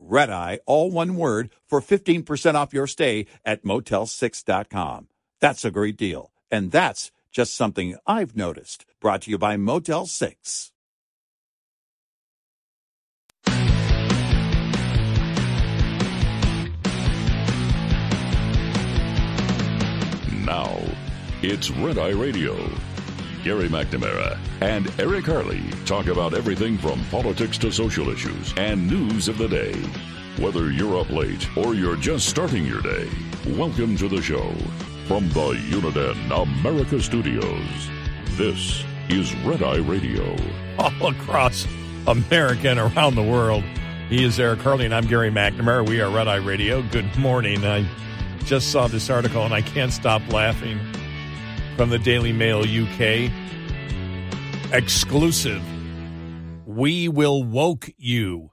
Red Eye, all one word, for 15% off your stay at motel6.com. That's a great deal. And that's just something I've noticed. Brought to you by Motel 6. Now, it's Red Eye Radio. Gary McNamara and Eric Harley talk about everything from politics to social issues and news of the day. Whether you're up late or you're just starting your day, welcome to the show. From the Uniden America Studios, this is Red Eye Radio. all across America and around the world. He is Eric Harley, and I'm Gary McNamara. We are Red Eye Radio. Good morning. I just saw this article, and I can't stop laughing from the Daily Mail UK. Exclusive. We Will Woke You.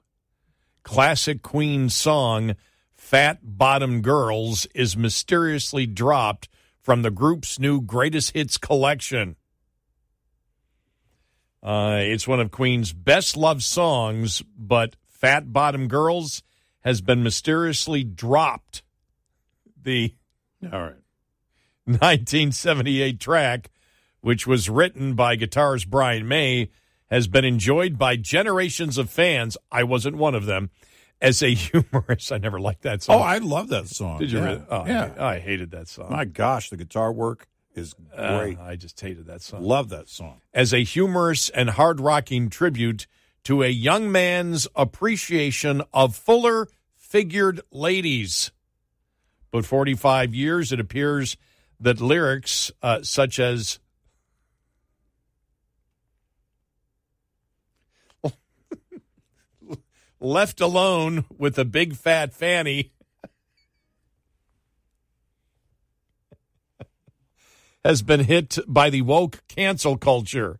Classic Queen song, Fat Bottom Girls, is mysteriously dropped from the group's new greatest hits collection. Uh, it's one of Queen's best loved songs, but Fat Bottom Girls has been mysteriously dropped. The All right. 1978 track, which was written by guitarist Brian May, has been enjoyed by generations of fans. I wasn't one of them. As a humorous, I never liked that song. Oh, I love that song. Did you yeah. really? Oh, yeah. I, I hated that song. My gosh, the guitar work is Uh, great. I just hated that song. love that song. as a humorous and hard rocking tribute to a young man's appreciation of fuller figured ladies. But 45 years, it appears that lyrics uh, such as left alone with a big fat fanny has been hit by the woke cancel culture.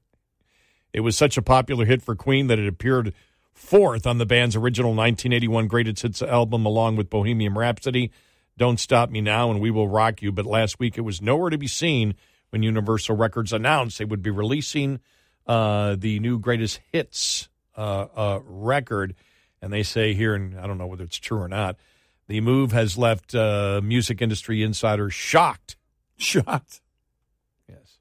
It was such a popular hit for Queen that it appeared fourth on the band's original 1981 Greatest Hits album, along with Bohemian Rhapsody, Don't Stop Me Now, and We Will Rock You. But last week it was nowhere to be seen when Universal Records announced they would be releasing uh, the new Greatest Hits uh, uh, record. And they say here, and I don't know whether it's true or not, the move has left uh, music industry insiders shocked. Shocked. Yes.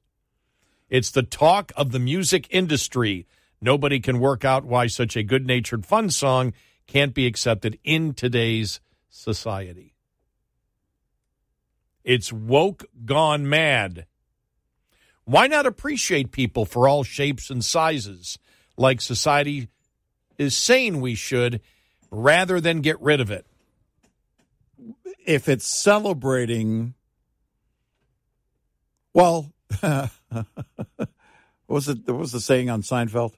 It's the talk of the music industry. Nobody can work out why such a good natured, fun song can't be accepted in today's society. It's woke gone mad. Why not appreciate people for all shapes and sizes like society is saying we should rather than get rid of it? If it's celebrating, well, what was it? What was the saying on Seinfeld?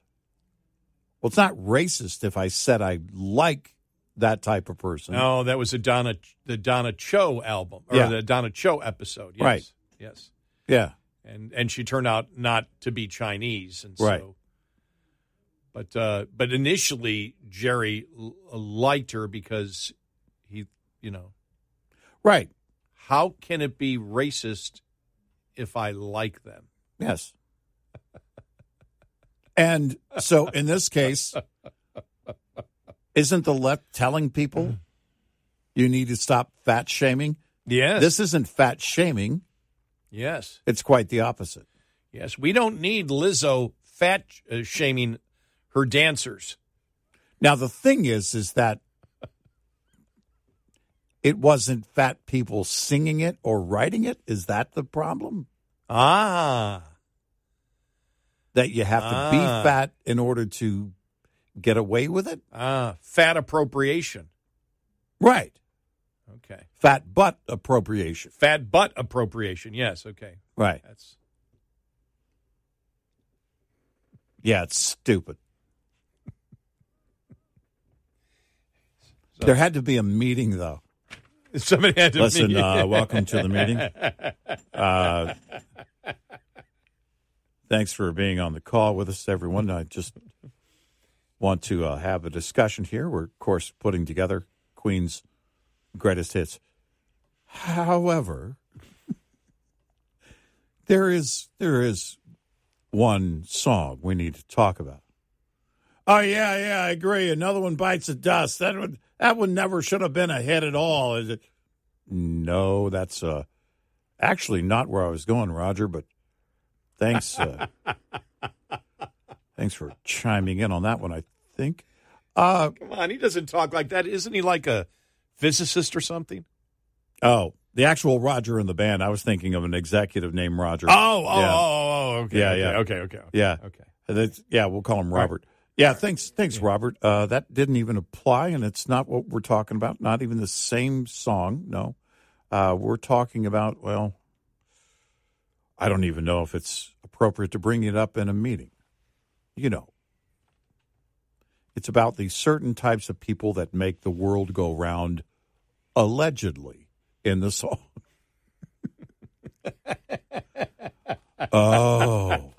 Well, it's not racist if I said I like that type of person. No, that was a Donna the Donna Cho album or Yeah. the Donna Cho episode. Yes. Right. Yes. Yeah. And and she turned out not to be Chinese, and so. Right. But uh, but initially Jerry liked her because he, you know, Right. how can it be racist if I like them? Yes. And so in this case, isn't the left telling people you need to stop fat shaming? Yes. This isn't fat shaming, yes. it's quite the opposite. Yes. We don't need Lizzo fat uh, shaming her dancers. Now the thing is is that it wasn't fat people singing it or writing it. Is that the problem? Ah. that you have to be Ah. fat in order to get away with it. Ah, fat appropriation. Right. Okay. Fat butt appropriation. Fat butt appropriation. Yes. Okay. Right. That's Yeah, it's stupid. So- There had to be a meeting, though. somebody had to Listen, uh, welcome to the meeting. Uh, thanks for being on the call with us, everyone. I just want to uh, have a discussion here. We're, of course, putting together Queen's greatest hits. However, there is there is one song we need to talk about. Oh yeah, yeah, I agree. Another one bites the dust. That one that one never should have been a hit at all. Is it? No, that's uh actually not where I was going, Roger, but thanks uh thanks for chiming in on that one, I think. Uh Come on, he doesn't talk like that. Isn't he like a physicist or something? oh, the actual Roger in the band. I was thinking of an executive named Roger. Oh, oh, Yeah. oh, oh, okay. Yeah, okay, yeah. Okay, okay. okay. Yeah. Okay. That's, yeah, we'll call him Robert. Yeah, thanks, thanks, Robert. Uh, that didn't even apply, and it's not what we're talking about. Not even the same song. No, uh, we're talking about. Well, I don't even know if it's appropriate to bring it up in a meeting. You know, it's about the certain types of people that make the world go round, allegedly in the song. oh.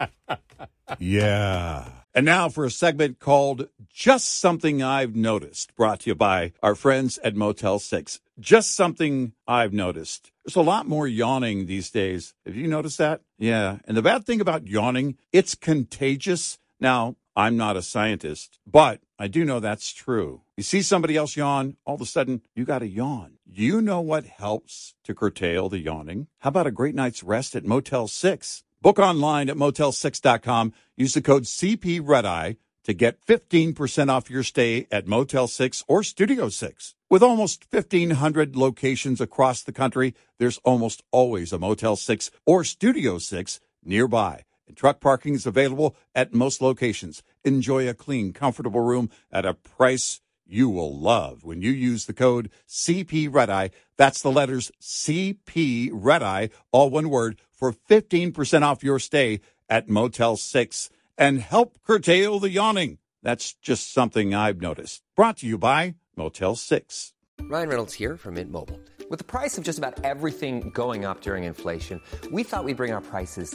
Yeah. And now for a segment called Just Something I've Noticed, brought to you by our friends at Motel 6. Just something I've noticed. There's a lot more yawning these days. Have you noticed that? Yeah. And the bad thing about yawning, it's contagious. Now, I'm not a scientist, but I do know that's true. You see somebody else yawn, all of a sudden you got to yawn. You know what helps to curtail the yawning? How about a great night's rest at Motel 6? Book online at motel6.com. Use the code CPREDEye to get 15% off your stay at Motel 6 or Studio 6. With almost 1,500 locations across the country, there's almost always a Motel 6 or Studio 6 nearby. And truck parking is available at most locations. Enjoy a clean, comfortable room at a price you will love when you use the code CP Red Eye. That's the letters CP Red Eye, all one word, for 15% off your stay at Motel 6 and help curtail the yawning. That's just something I've noticed. Brought to you by Motel 6. Ryan Reynolds here from Mint Mobile. With the price of just about everything going up during inflation, we thought we'd bring our prices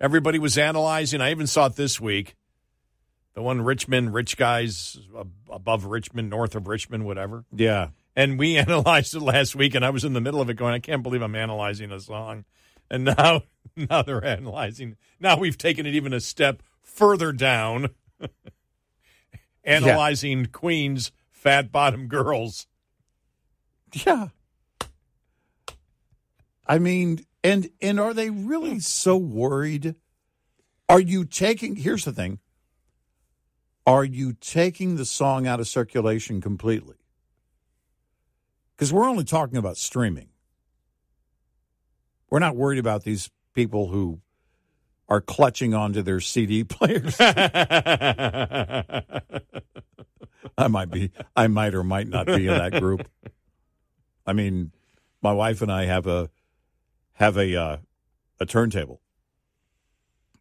everybody was analyzing. I even saw it this week. The one Richmond, rich guys above Richmond, north of Richmond, whatever. Yeah. And we analyzed it last week, and I was in the middle of it going, I can't believe I'm analyzing a song. And now, now they're analyzing. Now we've taken it even a step further down, analyzing Queen's fat bottom girls. Yeah. I mean, and and are they really so worried? Are you taking here's the thing. Are you taking the song out of circulation completely? Because we're only talking about streaming. We're not worried about these people who are clutching onto their CD players. I might be, I might or might not be in that group. I mean, my wife and I have a have a uh, a turntable,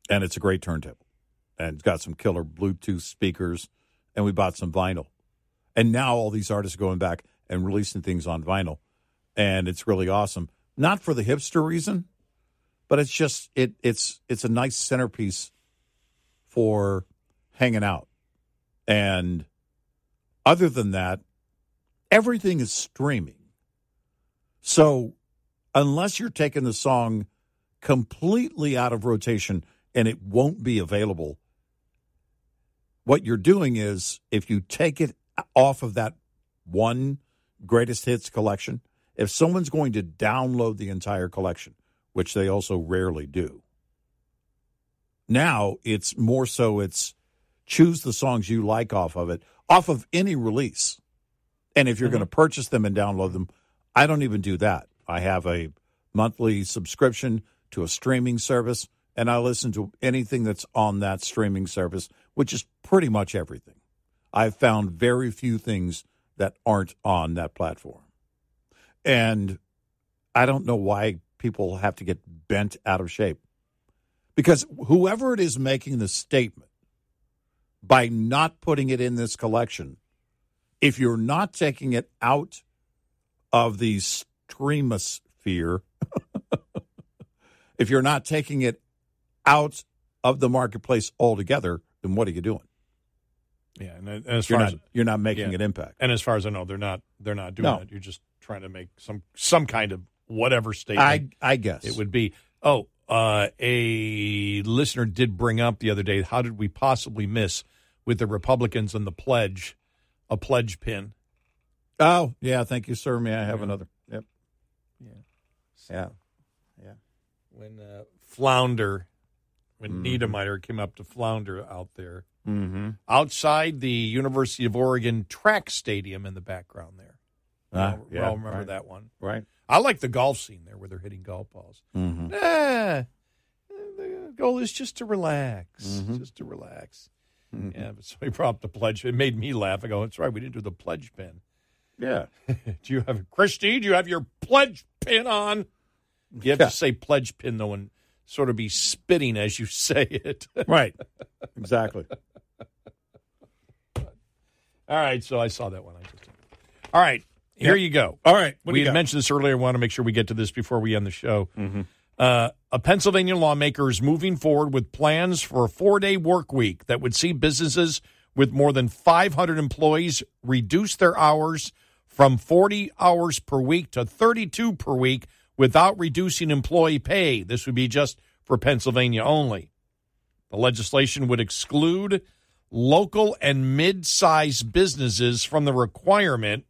and it's a great turntable, and it's got some killer Bluetooth speakers, and we bought some vinyl, and now all these artists are going back and releasing things on vinyl, and it's really awesome. Not for the hipster reason, but it's just it it's it's a nice centerpiece for hanging out, and other than that, everything is streaming. So, unless you're taking the song completely out of rotation and it won't be available, what you're doing is if you take it off of that one greatest hits collection, if someone's going to download the entire collection, which they also rarely do, now it's more so it's choose the songs you like off of it, off of any release. And if you're Mm-hmm. going to purchase them and download them, I don't even do that. I have a monthly subscription to a streaming service, and I listen to anything that's on that streaming service, which is pretty much everything. I've found very few things that aren't on that platform. And I don't know why people have to get bent out of shape. Because whoever it is making the statement, by not putting it in this collection, if you're not taking it out of the streamosphere, if you're not taking it out of the marketplace altogether, then what are you doing? Yeah, and, and as You're far not as you're not making yeah. an impact. and as far as I know, they're not they're not doing No. that. You're just trying to make some some kind of whatever statement I I guess it would be. Oh, uh, a listener did bring up the other day. How did we possibly miss with the Republicans and the pledge, a pledge pin? Oh yeah, thank you, sir. May I have Yeah. another? Yep. Yeah. Yeah. When uh, Flounder, when Mhm. Niedermeyer came up to Flounder out there Mm-hmm. outside the University of Oregon track stadium in the background there. Ah, we all, we yeah, remember right. that one. Right. I like the golf scene there where they're hitting golf balls. Mm-hmm. Ah, the goal is just to relax, Mhm. just to relax. Mhm. Yeah, but somebody brought up the pledge. It made me laugh. I go, that's right. We didn't do the pledge pin. Yeah. do you have Christy? Do you have your pledge pin on? You have Yeah. to say pledge pin though, and sort of be spitting as you say it. Right. exactly. All right, so I saw that one. I just all right. Here Yep. you go. All right. we had mentioned this earlier. I want to make sure we get to this before we end the show. Mm-hmm. Uh, a Pennsylvania lawmaker is moving forward with plans for a four day work week that would see businesses with more than 500 employees reduce their hours from 40 hours per week to 32 per week without reducing employee pay. This would be just for Pennsylvania only. The legislation would exclude local and mid sized businesses from the requirement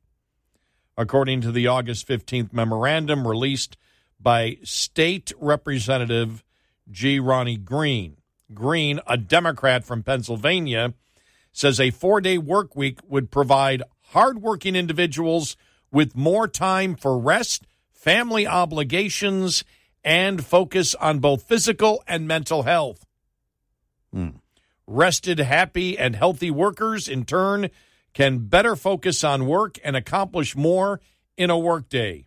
according to the August 15th memorandum released by State Representative G. Roni Green. Green, a Democrat from Pennsylvania, says a four day work week would provide hardworking individuals with more time for rest, family obligations, and focus on both physical and mental health. Hmm. Rested, happy, and healthy workers, in turn, can better focus on work and accomplish more in a workday.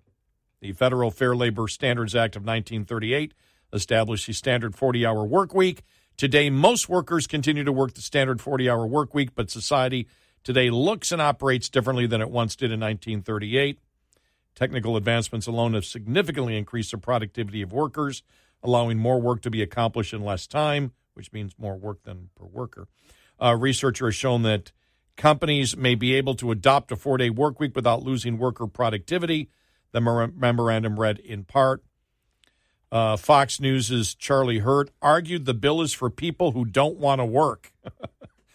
The Federal Fair Labor Standards Act of 1938 established the standard 40 hour work week. Today, most workers continue to work the standard 40 hour work week, but society today looks and operates differently than it once did in 1938. Technical advancements alone have significantly increased the productivity of workers, allowing more work to be accomplished in less time, which means more work than per worker. Uh, researcher has shown that companies may be able to adopt a four day work week without losing worker productivity. The memorandum read in part. Uh, Fox News' Charlie Hurt argued the bill is for people who don't want to work.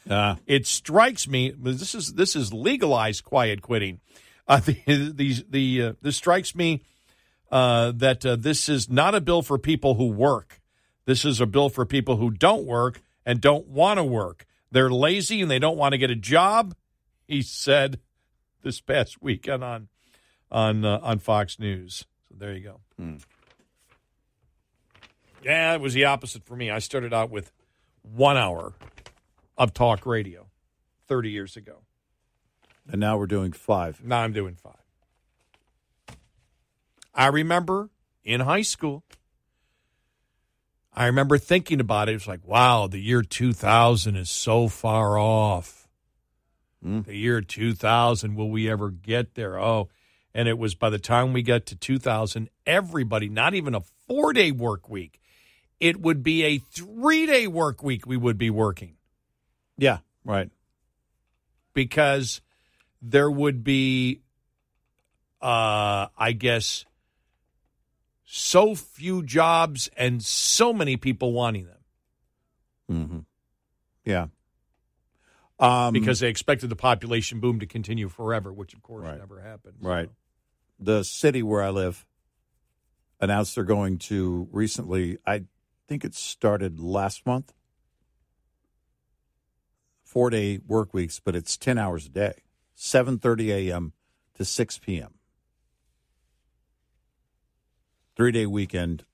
Uh, It strikes me this is this is legalized quiet quitting. Uh, the the, the uh, this strikes me uh, that uh, this is not a bill for people who work. This is a bill for people who don't work and don't want to work. They're lazy and they don't want to get a job. He said this past weekend on on uh, on Fox News. So there you go. Yeah, it was the opposite for me. I started out with one hour of talk radio 30 years ago. And now we're doing five. Now I'm doing five. I remember in high school, I remember thinking about it. It was like, wow, the year 2000 is so far off. Hmm. The year 2000, will we ever get there? Oh, and it was by the time we got to 2000, everybody, not even a four day work week, it would be a three day work week we would be working Yeah. Right. because there would be, uh, I guess, so few jobs and so many people wanting them. Mm-hmm. Yeah. Um, because they expected the population boom to continue forever, which of course Right. never happened. Right. The city where I live announced they're going to recently, I think it started last month, four day work weeks, but it's 10 hours a day, 7.30 a.m. to 6 p.m. Three day weekend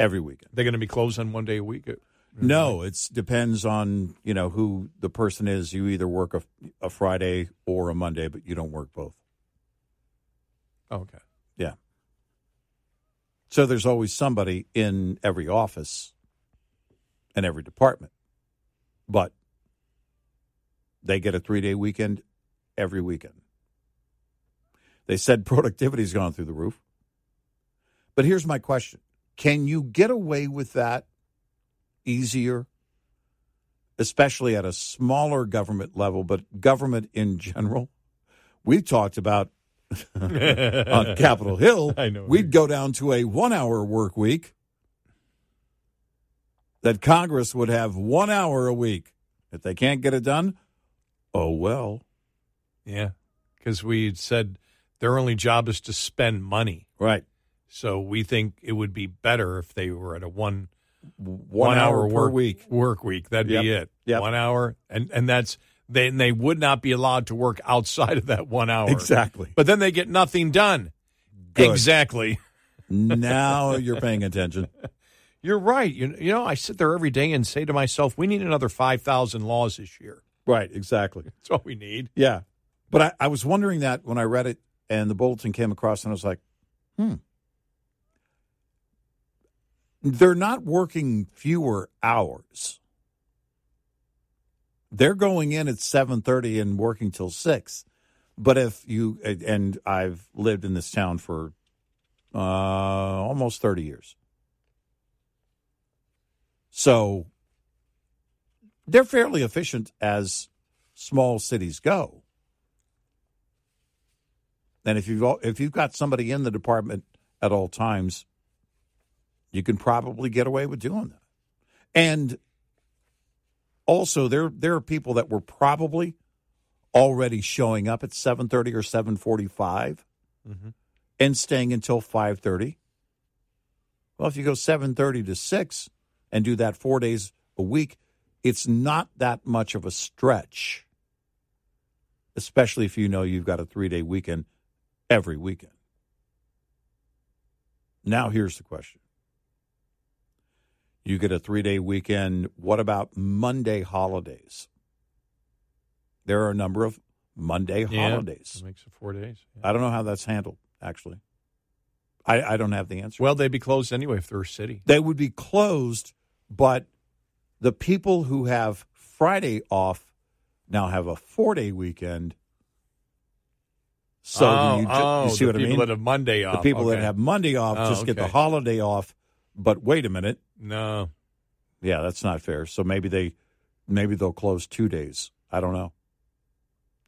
every weekend. They're going to be closed on one day a week. No, it depends on, you know, who the person is. You either work a, a Friday or a Monday, but you don't work both. Oh, okay. Yeah. So there's always somebody in every office and every department. But they get a three day weekend every weekend. They said productivity's gone through the roof. But here's my question Can you get away with that easier? Especially at a smaller government level, but government in general. We talked about on Capitol Hill, I know. we'd go down to a one hour work week, that Congress would have one hour a week. If they can't get it done, oh well. Yeah. Because we said their only job is to spend money. Right. So we think it would be better if they were at a one One, hour, work, week. work week. That'd be it. Yep. One hour, and and that's then they would not be allowed to work outside of that one hour. Exactly. But then they get nothing done. Good. Exactly. now you're paying attention. You're right. You, you know, I sit there every day and say to myself, we need another 5,000 laws this year. Right, exactly. That's what we need. Yeah. But I, I was wondering that when I read it and the bulletin came across, and I was like, hmm. They're not working fewer hours. They're going in at 7:30 and working till 6. But if you and I've lived in this town for uh, almost 30 years. So they're fairly efficient as small cities go. And if you've if you've got somebody in the department at all times, you can probably get away with doing that. And also, there there are people that were probably already showing up at seven thirty or seven forty five, mm-hmm. and staying until five thirty. Well, if you go seven thirty to six and do that four days a week, it's not that much of a stretch, especially if you know you've got a three day weekend every weekend. Now, here's the question you get a three day weekend. What about Monday holidays? There are a number of Monday Yeah. holidays. Makes it four days. I don't know how that's handled, actually. I, I don't have the answer. Well, they'd be closed anyway if they're a city. they would be closed, but the people who have Friday off now have a four day weekend. So oh, you, ju- oh, you see the what I people mean? that have Monday off. the people that have Monday off Oh, just get the holiday off. But wait a minute, No. yeah, that's not fair. So maybe they, maybe they'll close two days. I don't know.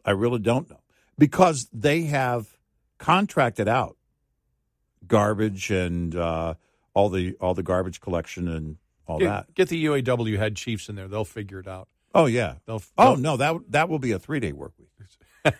I really don't know because they have contracted out garbage and uh, all the all the garbage collection and all Get, that. get the UAW head chiefs in there. They'll figure it out. Oh yeah. They'll, Oh they'll- no, that that will be a three day work week.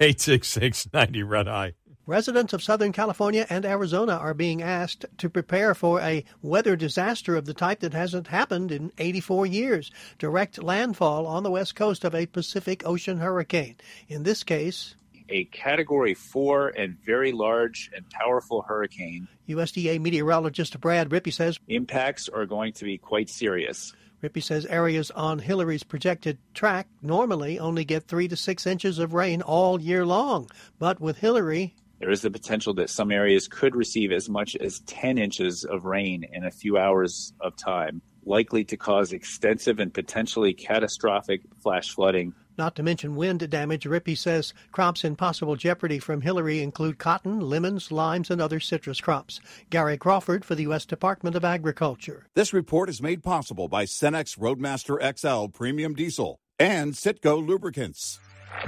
866 90 Red Eye. Residents of Southern California and Arizona are being asked to prepare for a weather disaster of the type that hasn't happened in 84 years direct landfall on the west coast of a Pacific Ocean hurricane. In this case, a category four and very large and powerful hurricane. USDA meteorologist Brad Rippey says Impacts are going to be quite serious. Rippey says areas on Hillary's projected track normally only get 3 to 6 inches of rain all year long, but with Hillary, There is the potential that some areas could receive as much as 10 inches of rain in a few hours of time, likely to cause extensive and potentially catastrophic flash flooding. Not to mention wind damage, Rippey says crops in possible jeopardy from Hillary include cotton, lemons, limes, and other citrus crops. Gary Crawford for the U.S. Department of Agriculture. This report is made possible by Cenex Roadmaster XL Premium Diesel and Sitco Lubricants.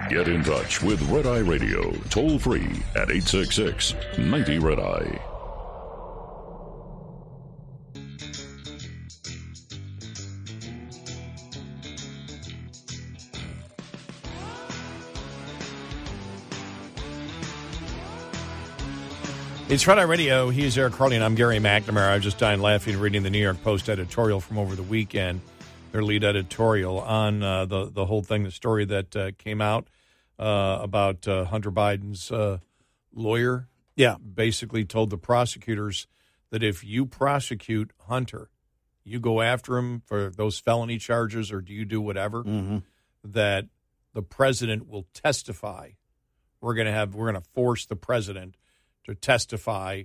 Get in touch with Red Eye Radio toll free at 866 90 Red Eye. It's Eye Radio. He's Eric Harley, and I'm Gary McNamara. I just died laughing reading the New York Post editorial from over the weekend, their lead editorial on uh, the the whole thing, the story that uh, came out uh, about uh, Hunter Biden's uh, lawyer. Yeah. basically told the prosecutors that if you prosecute Hunter, you go after him for those felony charges, or do you do whatever, Mm-hmm. that the president will testify. We're to have we're going to force the president to testify,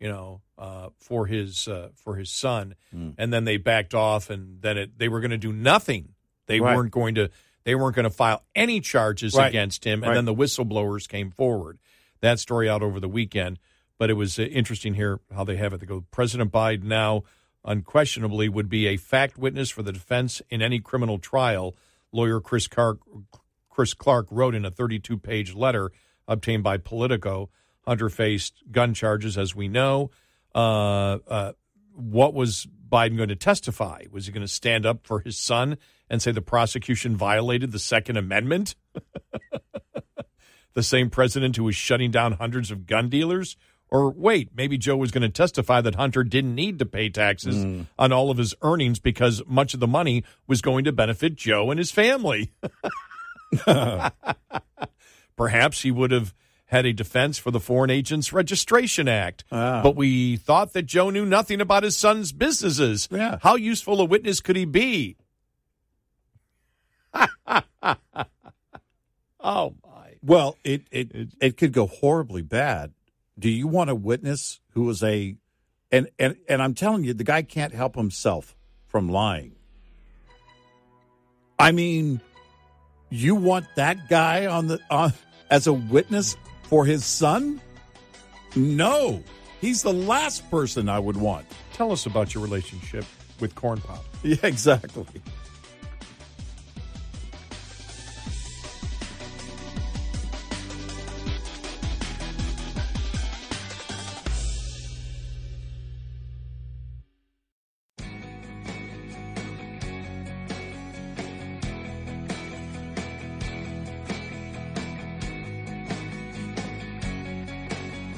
you know, uh, for his uh, for his son, Mm. and then they backed off, and then it, they were going to do nothing. They Right. weren't going to they weren't going to file any charges Right. against him, and Right. then the whistleblowers came forward. That story out over the weekend, but it was uh, interesting here how they have it. They go President Biden now unquestionably would be a fact witness for the defense in any criminal trial. Lawyer Chris Clark, Chris Clark wrote in a 32 page letter obtained by Politico. Hunter faced gun charges, as we know. Uh, uh, what was Biden going to testify? Was he going to stand up for his son and say the prosecution violated the Second Amendment? the same president who was shutting down hundreds of gun dealers? Or wait, maybe Joe was going to testify that Hunter didn't need to pay taxes on all of his earnings because much of the money was going to benefit Joe and his family. Perhaps he would have had a defense for the Foreign Agents Registration Act. Ah. But we thought that Joe knew nothing about his son's businesses. Yeah. How useful a witness could he be? oh, my. Well, it, it it could go horribly bad. Do you want a witness who was a and and and I'm telling you, the guy can't help himself from lying. I mean, you want that guy on the on as a witness for his son? No, he's the last person I would want. Tell us about your relationship with Corn Pop. Yeah, exactly.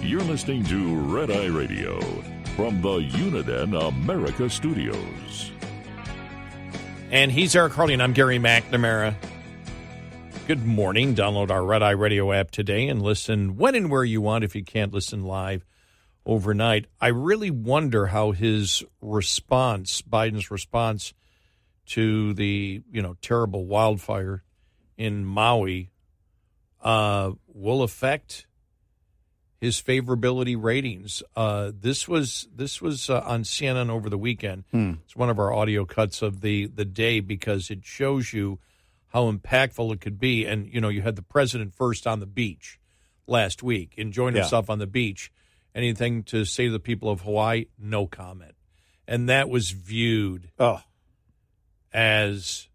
You're listening to Red Eye Radio from the Uniden America Studios. And he's Eric Harley, and I'm Gary McNamara. Good morning. Download our Red Eye Radio app today and listen when and where you want if you can't listen live overnight. I really wonder how his response, Biden's response to the, you know, terrible wildfire in Maui uh, will affect his favorability ratings. Uh, this was this was uh, on CNN over the weekend. It's one of our audio cuts of the the day because it shows you how impactful it could be. And you know, you had the president first on the beach last week, enjoying Yeah. himself on the beach. Anything to say to the people of Hawaii? No comment. And that was viewed Oh, as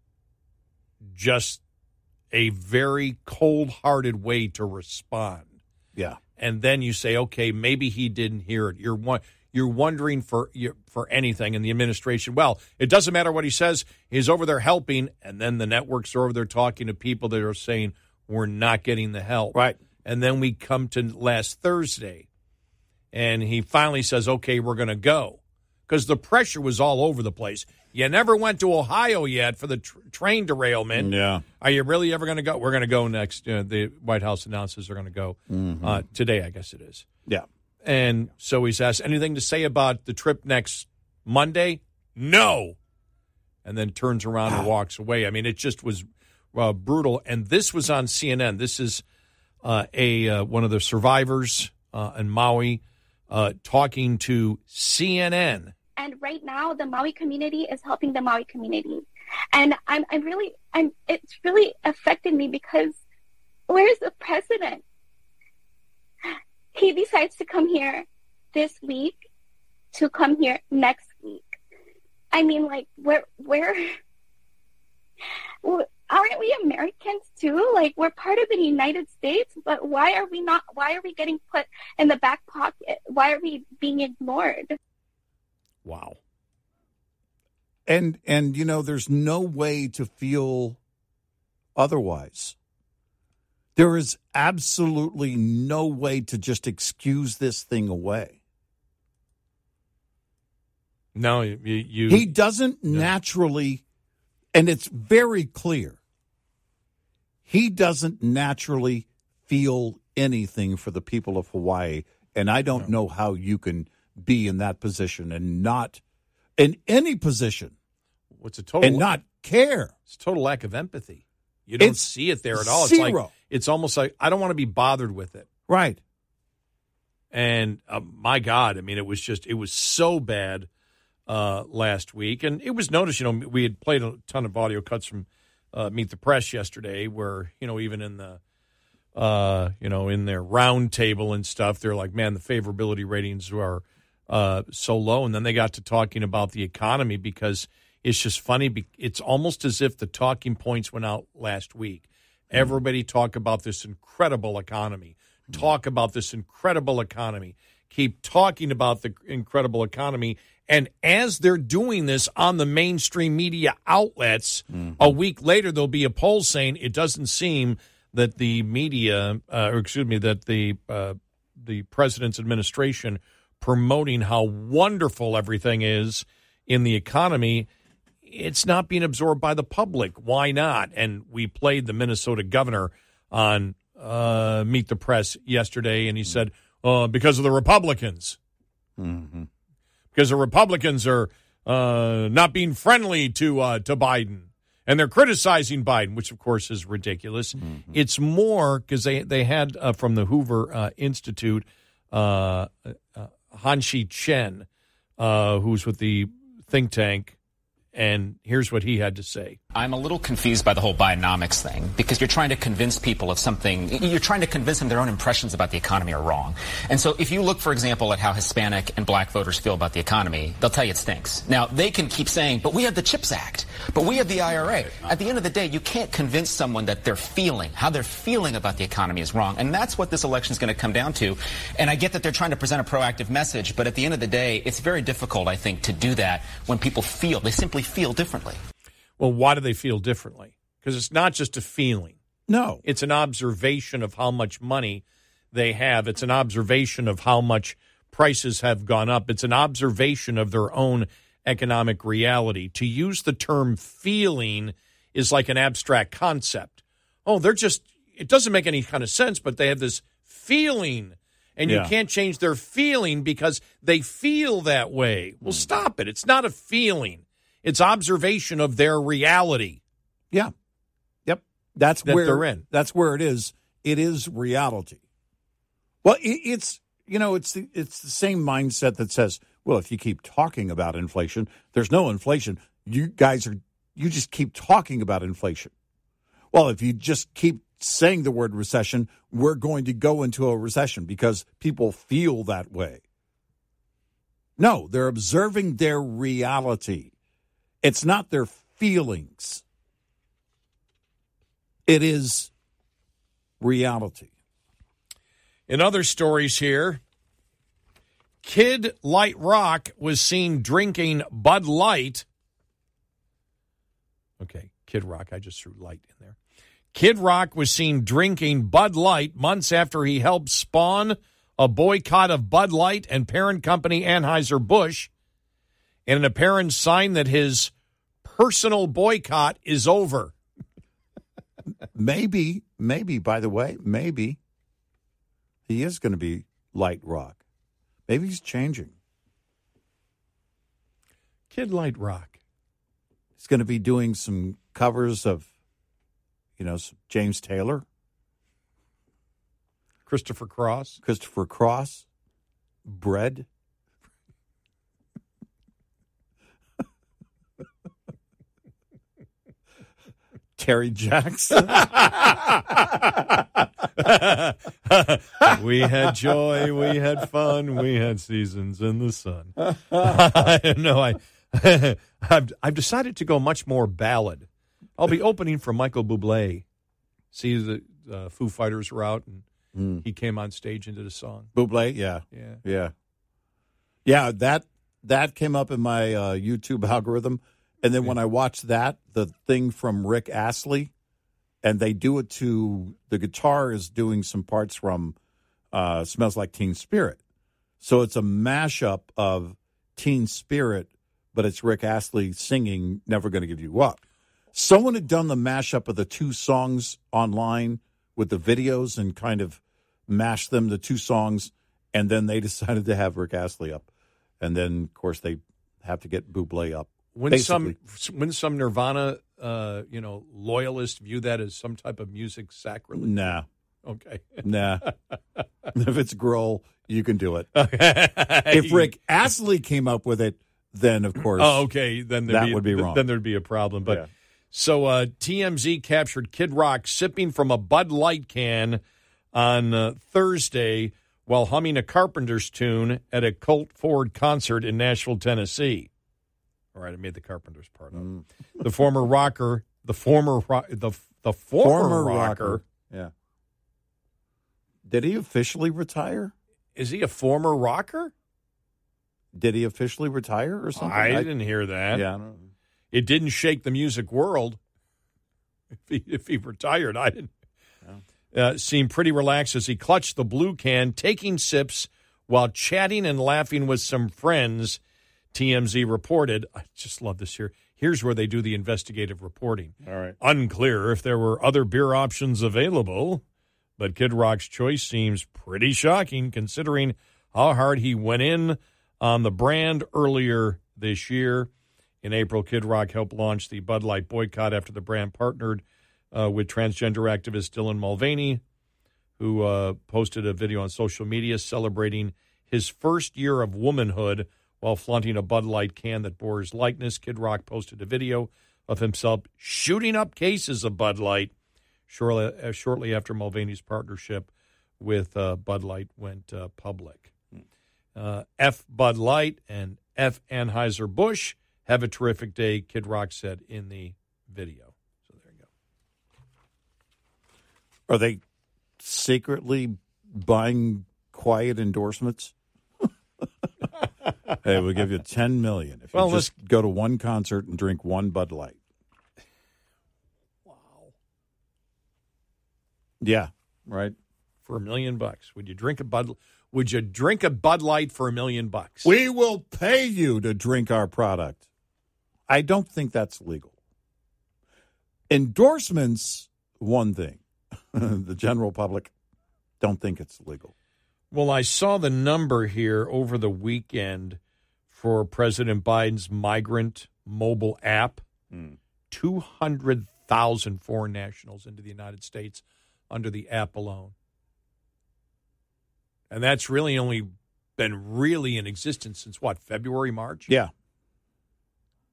just a very cold-hearted way to respond yeah. And then you say, okay, maybe he didn't hear it. You're one, you're wondering for for anything in the administration. Well, it doesn't matter what he says. He's over there helping, and then the networks are over there talking to people that are saying we're not getting the help. Right. And then we come to last Thursday, and he finally says, okay, we're going to go because the pressure was all over the place. You never went to Ohio yet for the tr- train derailment. Yeah. Are you really ever going to go? We're going to go next. Uh, the White House announces they're going to go uh, today, I guess it is. Yeah. And so he's asked, anything to say about the trip next Monday? No. And then turns around and walks away. I mean, it just was uh, brutal. And this was on CNN. This is uh, a uh, one of the survivors uh, in Maui uh, talking to CNN. And right now the Maui community is helping the Maui community. And I'm I'm really I'm it's really affected me because where's the president? He decides to come here this week to come here next week. I mean like where where aren't we Americans too? Like we're part of the United States, but why are we not why are we getting put in the back pocket? Why are we being ignored? Wow. and and you know there's no way to feel otherwise There is absolutely no way to just excuse this thing away. No, you, you he doesn't naturally, and it's very clear. He doesn't naturally feel anything for the people of Hawaii, and I don't know how you can be in that position and not in any position what's a total and not care. It's total lack of empathy. You don't It's see it there at all. It's like it's almost like I don't want to be bothered with it. Right. And uh, my God, I mean, it was just it was so bad uh, last week, and it was noticed. You know, we had played a ton of audio cuts from uh, Meet the Press yesterday, where you know even in the uh, you know in their round table and stuff, they're like, man, the favorability ratings are uh, so low, and then they got to talking about the economy because it's just funny. It's almost as if the talking points went out last week. Everybody talk about this incredible economy. Talk about this incredible economy. Keep talking about the incredible economy. And as they're doing this on the mainstream media outlets, a week later there'll be a poll saying it doesn't seem that the media, uh, or excuse me, that the uh, the president's administration promoting how wonderful everything is in the economy it's not being absorbed by the public. Why not? And we played the Minnesota governor on uh, Meet the Press yesterday, and he said, uh, because of the Republicans. Because the Republicans are uh, not being friendly to uh, to Biden, and they're criticizing Biden, which of course is ridiculous. It's more because they they had uh, from the Hoover uh, Institute, uh, Lanhee Chen, uh, who's with the think tank, and here's what he had to say. I'm a little confused by the whole Bidenomics thing because you're trying to convince people of something. You're trying to convince them their own impressions about the economy are wrong. And so if you look, for example, at how Hispanic and black voters feel about the economy, they'll tell you it stinks. Now, they can keep saying, but we have the CHIPS Act, but we have the IRA. At the end of the day, you can't convince someone that they're feeling, how they're feeling about the economy is wrong. And that's what this election is going to come down to. And I get that they're trying to present a proactive message, but at the end of the day, it's very difficult, I think, to do that when people feel, they simply feel differently. Well, why do they feel differently? Because it's not just a feeling. No. It's an observation of how much money they have. It's an observation of how much prices have gone up. It's an observation of their own economic reality. To use the term feeling is like an abstract concept. Oh, they're just, it doesn't make any kind of sense, but they have this feeling. And Yeah. you can't change their feeling because they feel that way. Well, hmm. stop it. It's not a feeling. It's observation of their reality. Yeah. Yep. That's That where they're in. That's where it is. It is reality. Well, it, it's you know it's the, it's the same mindset that says, well, if you keep talking about inflation, there's no inflation. You guys are you just keep talking about inflation. Well, if you just keep saying the word recession, we're going to go into a recession because people feel that way. No, they're observing their reality. It's not their feelings. It is reality. In other stories here, Kid Light Rock was seen drinking Bud Light. Okay, Kid Rock, I just threw light in there. Kid Rock was seen drinking Bud Light months after he helped spawn a boycott of Bud Light and parent company Anheuser-Busch in an apparent sign that his personal boycott is over. Maybe, maybe, by the way, maybe he is going to be light rock. Maybe he's changing. Kid Light Rock. He's going to be doing some covers of, you know, James Taylor, Christopher Cross. Christopher Cross, Bread. Terry Jackson. we had joy, we had fun, we had seasons in the sun. I know I I've, I've decided to go much more ballad. I'll be opening for Michael Bublé. See the uh, Foo Fighters were out and he came on stage and did a song. Buble, yeah. Yeah. Yeah. Yeah, that that came up in my uh, YouTube algorithm. And then when I watched that, the thing from Rick Astley and they do it to the guitar is doing some parts from uh, "Smells Like Teen Spirit," so it's a mashup of Teen Spirit, but it's Rick Astley singing "Never Gonna Give You Up." Someone had done the mashup of the two songs online with the videos and kind of mashed them the two songs, and then they decided to have Rick Astley up, and then of course they have to get Buble up. When some when some Nirvana, uh, you know, loyalists view that as some type of music sacrilege. Nah. Okay. Nah. if it's Grohl, you can do it. if Rick Astley came up with it, then of course. Oh, okay. Then that be, would be wrong. Then there'd be a problem. But Yeah. so uh, TMZ captured Kid Rock sipping from a Bud Light can on uh, Thursday while humming a Carpenters tune at a Colt Ford concert in Nashville, Tennessee. All right, I made the Carpenters part up. Mm. The former rocker, the former ro- the the former, rocker, Yeah. Did he officially retire? is he a former rocker? Did he officially retire or something? I didn't hear that. Yeah. I don't know. It didn't shake the music world. If he, if he retired, I didn't. Uh, seemed pretty relaxed as he clutched the blue can, taking sips while chatting and laughing with some friends. TMZ reported. I just love this here. Here's where they do the investigative reporting. All right. Unclear if there were other beer options available, but Kid Rock's choice seems pretty shocking considering how hard he went in on the brand earlier this year. In April, Kid Rock helped launch the Bud Light boycott after the brand partnered uh, with transgender activist Dylan Mulvaney, who uh, posted a video on social media celebrating his first year of womanhood while flaunting a Bud Light can that bore his likeness. Kid Rock posted a video of himself shooting up cases of Bud Light shortly, uh, shortly after Mulvaney's partnership with uh, Bud Light went uh, public. Uh, F Bud Light and F Anheuser-Busch have a terrific day, Kid Rock said in the video. So there you go. Are they secretly buying quiet endorsements? Hey, we'll give you ten million if you Well, just go to one concert and drink one Bud Light. Wow. Yeah. Right. For a million bucks, would you drink a Bud? Would you drink a Bud Light for a million bucks? We will pay you to drink our product. I don't think that's legal. Endorsements, one thing. the general public don't think it's legal. Well, I saw the number here over the weekend for President Biden's migrant mobile app. Hmm. 200,000 foreign nationals into the United States under the app alone. And that's really only been really in existence since what, February, March? Yeah.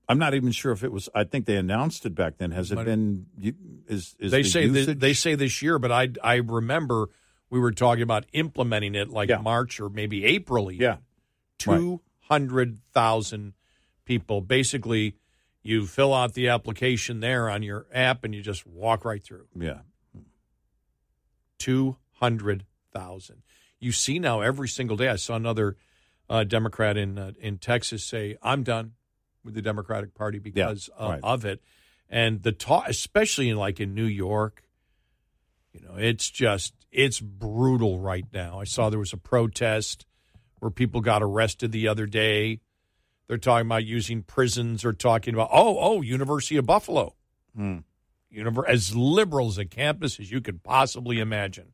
I'm not even sure if it was. I think they announced it back then. Has it Might- been? Is, is they the say usage? th- they say this year, but I I remember we were talking about implementing it like Yeah. March or maybe April. Even. Yeah. Two hundred thousand people. Basically, you fill out the application there on your app, and you just walk right through. Yeah. Two hundred thousand. You see now every single day. I saw another uh, Democrat in uh, in Texas say, "I'm done with the Democratic Party because uh, right. of it," and the talk, especially in like in New York. You know, it's just it's brutal right now. I saw there was a protest where people got arrested the other day. They're talking about using prisons. They're talking about oh oh University of Buffalo, Hmm. Univer- as liberal as a campus as you could possibly imagine.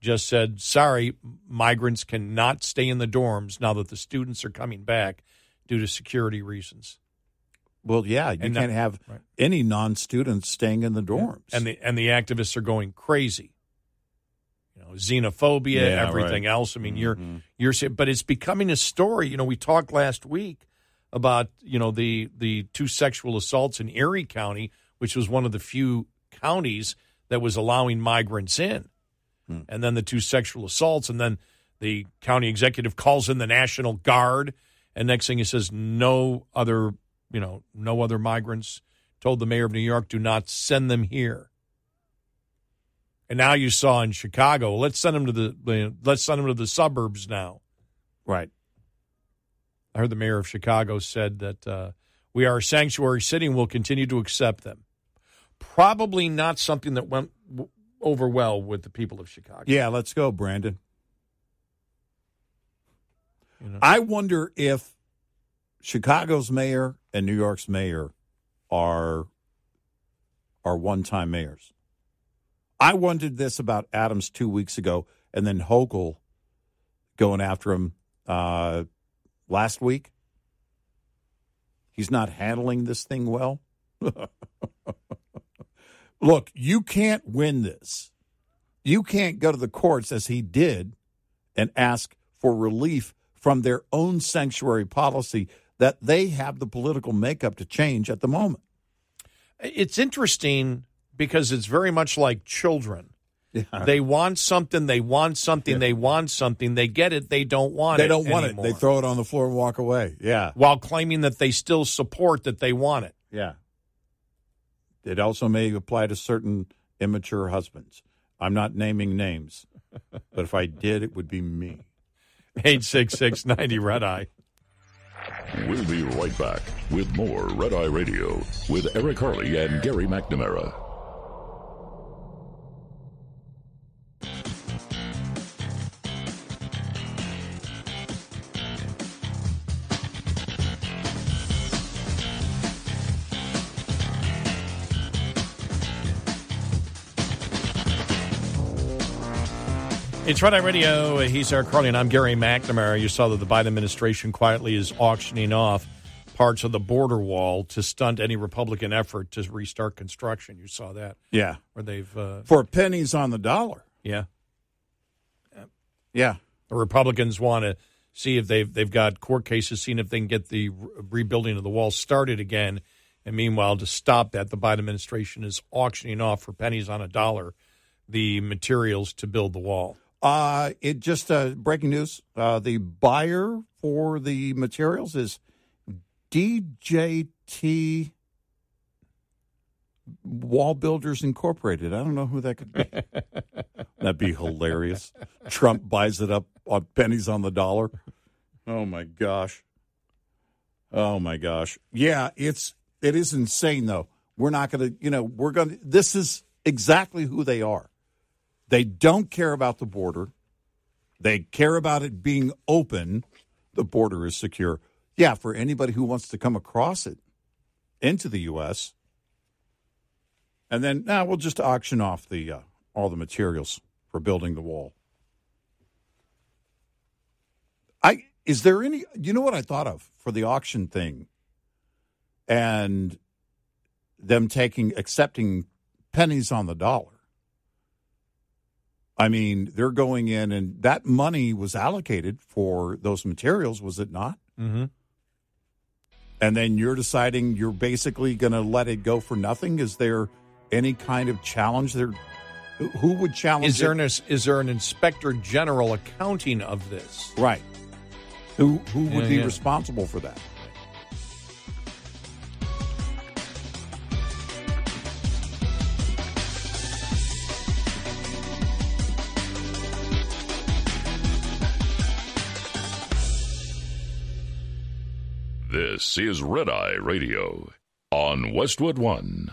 Just said sorry, migrants cannot stay in the dorms now that the students are coming back due to security reasons. Well, yeah. You And can't that- have right. any non-students staying in the dorms. and the and the activists are going crazy. Know, xenophobia, Yeah, everything right. else. I mean, you're Mhm. you're saying, but it's becoming a story. You know, we talked last week about you know the the two sexual assaults in Erie County, which was one of the few counties that was allowing migrants in, Hmm. and then the two sexual assaults, and then the county executive calls in the National Guard, and next thing he says, no other, you know, no other migrants. Told the mayor of New York, do not send them here. And now you saw in Chicago, let's send them to the let's send them to the suburbs now. right. I heard the mayor of Chicago said that uh, we are a sanctuary city and we'll continue to accept them. probably not something that went w- over well with the people of Chicago. Yeah, let's go, Brandon. I wonder if Chicago's mayor and New York's mayor are are one-time mayors. I wondered this about Adams two weeks ago, and then Hochul going after him uh, last week. He's not handling this thing well. Look, you can't win this. You can't go to the courts as he did and ask for relief from their own sanctuary policy that they have the political makeup to change at the moment. It's interesting because it's very much like children. Yeah. They want something, they want something, Yeah. they want something, they get it, they don't want They it. don't want anymore. it. They throw it on the floor and walk away. Yeah. While claiming that they still support that they want it. Yeah. It also may apply to certain immature husbands. I'm not naming names, but if I did, it would be me. 866 90 Red Eye. We'll be right back with more Red Eye Radio with Eric Harley and Gary McNamara. It's Red Eye Radio. He's Eric Harley, and I'm Gary McNamara. You saw that the Biden administration quietly is auctioning off parts of the border wall to stunt any Republican effort to restart construction. You saw that. Yeah. Where they've, uh, For pennies on the dollar. yeah. Yeah. The Republicans want to see if they've they've got court cases, seeing if they can get the re- rebuilding of the wall started again. And meanwhile, to stop that, the Biden administration is auctioning off for pennies on a dollar the materials to build the wall. Uh, it just uh, breaking news. Uh, the buyer for the materials is DJT Wall Builders Incorporated. I don't know who that could be. That'd be hilarious. Trump buys it up on pennies on the dollar. Oh my gosh. Oh my gosh. Yeah, it's it is insane though. We're not going to, you know, we're going to this is exactly who they are. They don't care about the border. They care about it being open. The border is secure. Yeah, for anybody who wants to come across it into the U.S. And then now we'll just auction off the uh, all the materials for building the wall. I is there any? You know what I thought of for the auction thing, and them taking accepting pennies on the dollar. I mean, they're going in, and that money was allocated for those materials, was it not? Mm-hmm. And then you're deciding you're basically going to let it go for nothing. Is there any kind of challenge there? Who- would challenge? Is there it? an is there an inspector general accounting of this? right? Who who would Yeah, be yeah. responsible for that? This is Red Eye Radio on Westwood One.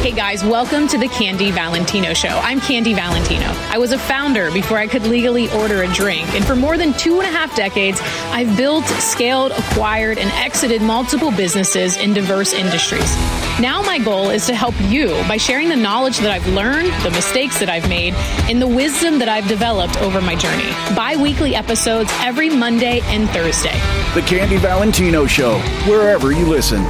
Hey guys, welcome to the Candy Valentino Show. I'm Candy Valentino. I was a founder before I could legally order a drink, and for more than two and a half decades, I've built, scaled, acquired, and exited multiple businesses in diverse industries. Now my goal is to help you by sharing the knowledge that I've learned, the mistakes that I've made, and the wisdom that I've developed over my journey. Bi-weekly episodes every Monday and Thursday. The Candy Valentino Show, wherever you listen.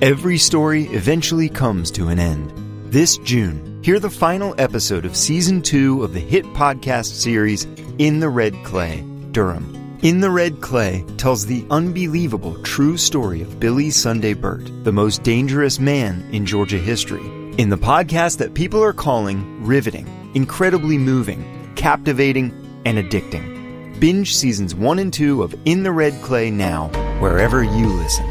Every story eventually comes to an end. This June, hear the final episode of season two of the hit podcast series In the Red Clay, Durham. In the Red Clay tells the unbelievable true story of Billy Sunday Birt, the most dangerous man in Georgia history. In the podcast that people are calling riveting, incredibly moving, captivating, and addicting. Binge seasons one and two of In the Red Clay now, wherever you listen.